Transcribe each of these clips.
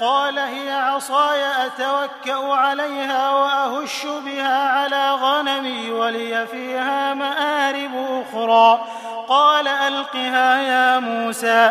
قال هي عصاي أتوكأ عليها وأهش بها على غنمي ولي فيها مآرب أخرى. قال ألقها يا موسى.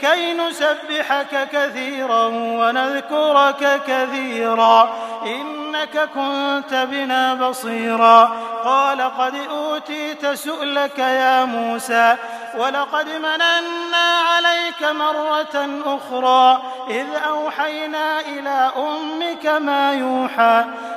كي نسبحك كثيرا ونذكرك كثيرا. إنك كنت بنا بصيرا. قال قد أوتيت سؤلك يا موسى ولقد مننا عليك مرة أخرى إذ أوحينا إلى أمك ما يوحى.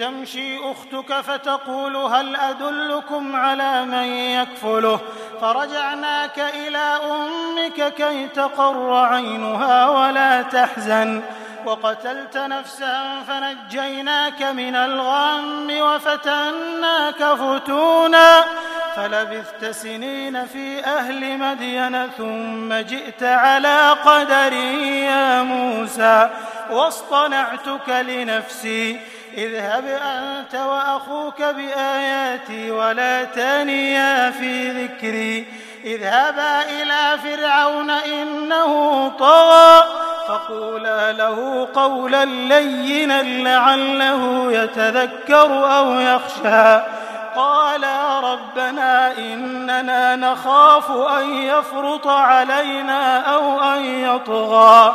تمشي أختك فتقول هل أدلكم على من يكفله؟ فرجعناك إلى أمك كي تقر عينها ولا تحزن. وقتلت نفسا فنجيناك من الغم وفتناك فتونا. فلبثت سنين في أهل مدين ثم جئت على قدر يا موسى. واصطنعتك لنفسي. اذهب أنت وأخوك بآياتي ولا تانيا في ذكري. اذهبا إلى فرعون إنه طغى. فقولا له قولا لينا لعله يتذكر أو يخشى. قالا ربنا إننا نخاف أن يفرط علينا أو أن يطغى.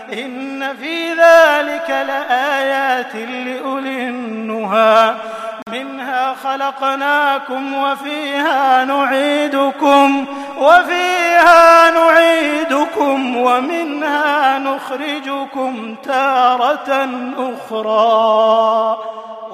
إن في ذلك لآيات لأولي النهى. منها خلقناكم وفيها نعيدكم وفيها نعيدكم ومنها نخرجكم تارة أخرى.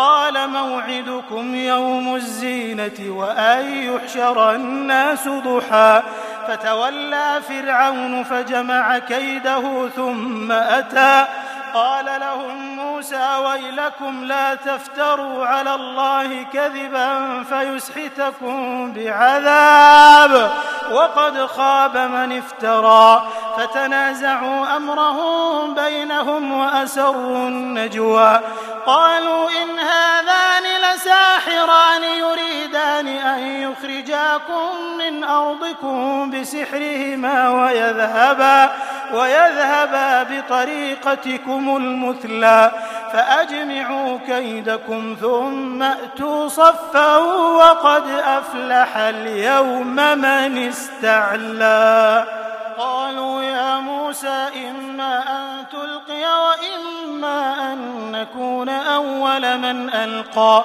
قال موعدكم يوم الزينة وأن يحشر الناس ضحى. فتولى فرعون فجمع كيده ثم أتى. قال لهم موسى ويلكم لا تفتروا على الله كذبا فيسحتكم بعذاب. وقد خاب من افترى. فتنازعوا أمرهم بينهم وأسروا النجوى. قالوا إن هذان لساحران يريدان أن يخرجاكم من أرضكم بسحرهما ويذهبا ويذهبا بطريقتكم المثلى فأجمعوا كيدكم ثم أتوا صفا وقد أفلح اليوم من استعلى قالوا يا موسى إما أن تلقي وإما أن نكون أول من ألقى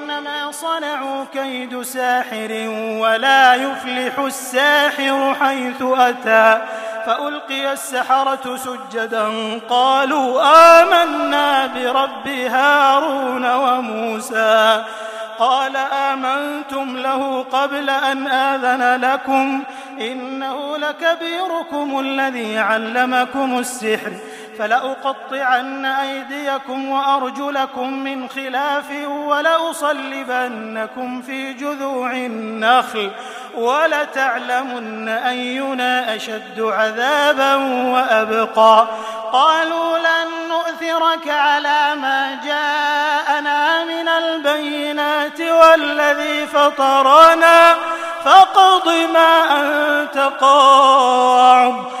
صنعوا كيد ساحر ولا يفلح الساحر حيث أتى فألقي السحرة سجدا قالوا آمنا برب هارون وموسى قال آمنتم له قبل أن آذن لكم إنه لكبيركم الذي علمكم السحر فلأقطعن أيديكم وأرجلكم من خلاف ولأصلبنكم في جذوع النخل ولتعلمن أينا أشد عذابا وأبقى. قالوا لن نؤثرك على ما جاءنا من البينات والذي فطرنا فاقض ما أنت قاض.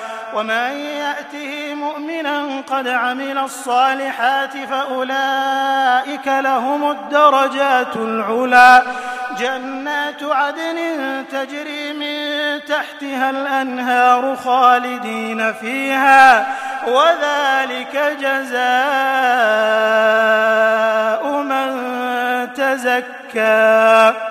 ومن يأته مؤمنا قد عمل الصالحات فأولئك لهم الدرجات العلى جنات عدن تجري من تحتها الأنهار خالدين فيها وذلك جزاء من تزكى.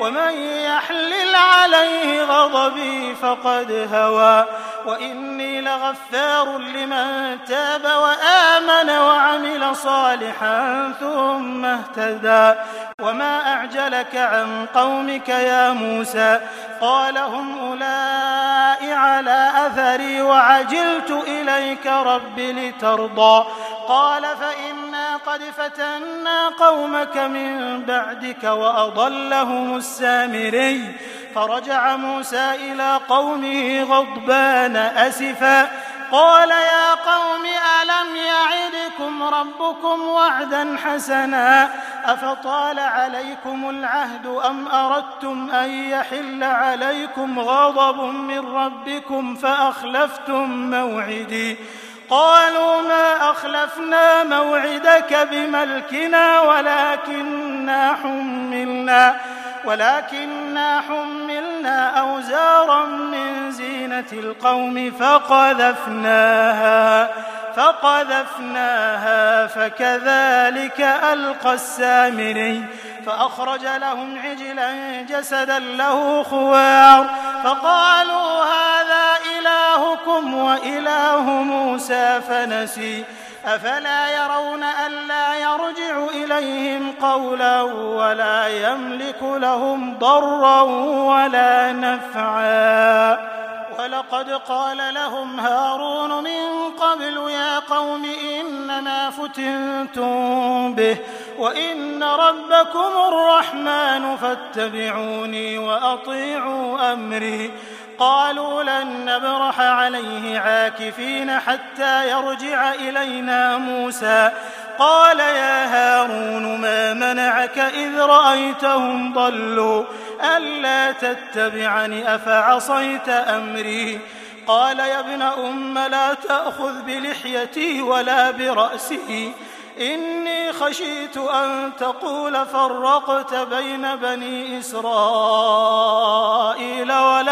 ومن يحلل عليه غضبي فقد هوى. وإني لغفار لمن تاب وآمن وعمل صالحا ثم اهتدى. وما أعجلك عن قومك يا موسى؟ قال هم أولئك على أثري وعجلت إليك رب لترضى. قال قد فتنا قومك من بعدك وأضلهم السامري. فرجع موسى إلى قومه غضبان أسفا. قال يا قوم ألم يعدكم ربكم وعدا حسنا؟ أفطال عليكم العهد أم أردتم أن يحل عليكم غضب من ربكم فأخلفتم موعدي؟ قالوا ما أخلفنا موعدك بملكنا ولكننا حملنا ولكننا حملنا أوزارا من زينة القوم فقذفناها فقذفناها فكذلك ألقى السامري فأخرج لهم عجلا جسدا له خوار فقالوا هذا إلهكم وإله موسى فنسي. أفلا يرون ألا يرجع إليهم قولا ولا يملك لهم ضرا ولا نفعا. ولقد قال لهم هارون من قبل يا قوم إنما فتنتم به وإن ربكم الرحمن فاتبعوني وأطيعوا أمري. قالوا لن نبرح عليه عاكفين حتى يرجع إلينا موسى. قال يا هارون ما منعك إذ رأيتهم ضلوا؟ ألا تتبعني أفعصيت أمري؟ قال يا ابن أم لا تأخذ بلحيتي ولا برأسي. إني خشيت أن تقول فرقت بين بني إسرائيل.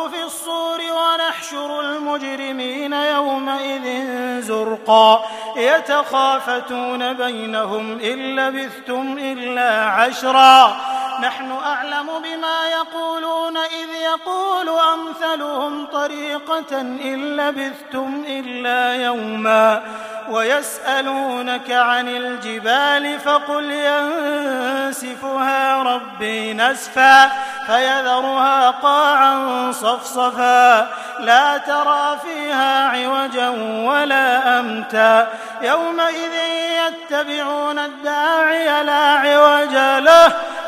ينفخ في الصور ونحشر المجرمين يومئذ زرقا. يتخافتون بينهم إن لبثتم إلا عشرا. نحن أعلم بما يقولون إذ يقول أمثلهم طريقة إن لبثتم إلا يوما ويسألونك عن الجبال فقل ينسفها ربي نسفا فيذرها قاعا صفصفا لا ترى فيها عوجا ولا أمتا يومئذ يتبعون الداعي لا عوج له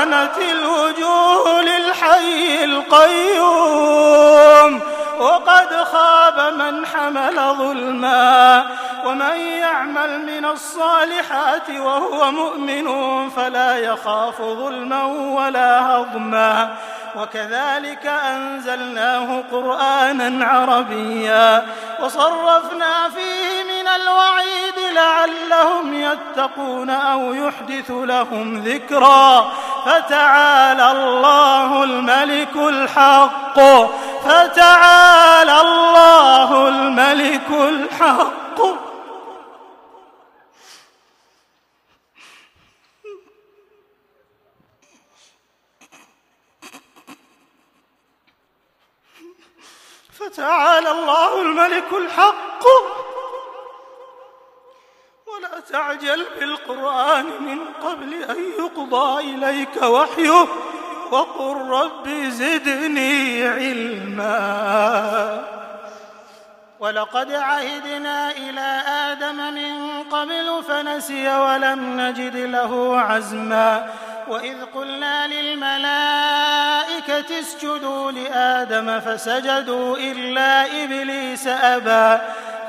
وعنت الوجوه للحي القيوم وقد خاب من حمل ظلما ومن يعمل من الصالحات وهو مؤمن فلا يخاف ظلما ولا هضما. وكذلك أنزلناه قرآنا عربيا وصرفنا فيه من الوعيد لعلهم يتقون أو يحدث لهم ذكرا. فتعالى الله الملك الحق. فتعالى الله الملك الحق. فتعالى الله الملك الحق. ولا تعجل بالقرآن من قبل أن يقضى إليك وحيه وقل رب زدني علما. ولقد عهدنا إلى آدم من قبل فنسي ولم نجد له عزما. وإذ قلنا للملائكة اسجدوا لآدم فسجدوا إلا إبليس أبى.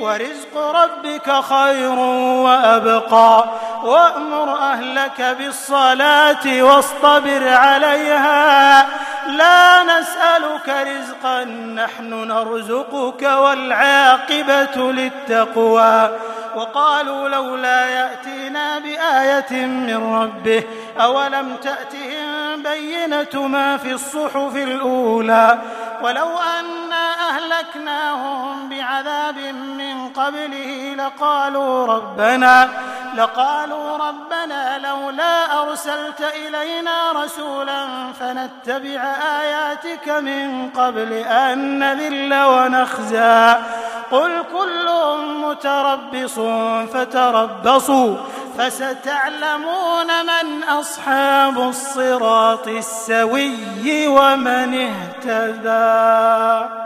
ورزق ربك خير وأبقى. وأمر أهلك بالصلاة واصطبر عليها. لا نسألك رزقا نحن نرزقك والعاقبة للتقوى. وقالوا لولا يأتينا بآية من ربه أولم تأتهم بينة ما في الصحف الأولى؟ ولو أنا أهلكناهم بعذاب من قبله لقالوا ربنا لقالوا ربنا لولا أرسلت إلينا رسولا فنتبع آياتك من قبل أن نذل ونخزى. قل كل متربص فتربصوا فستعلمون من أصحاب الصراط السوي ومن اهتدى.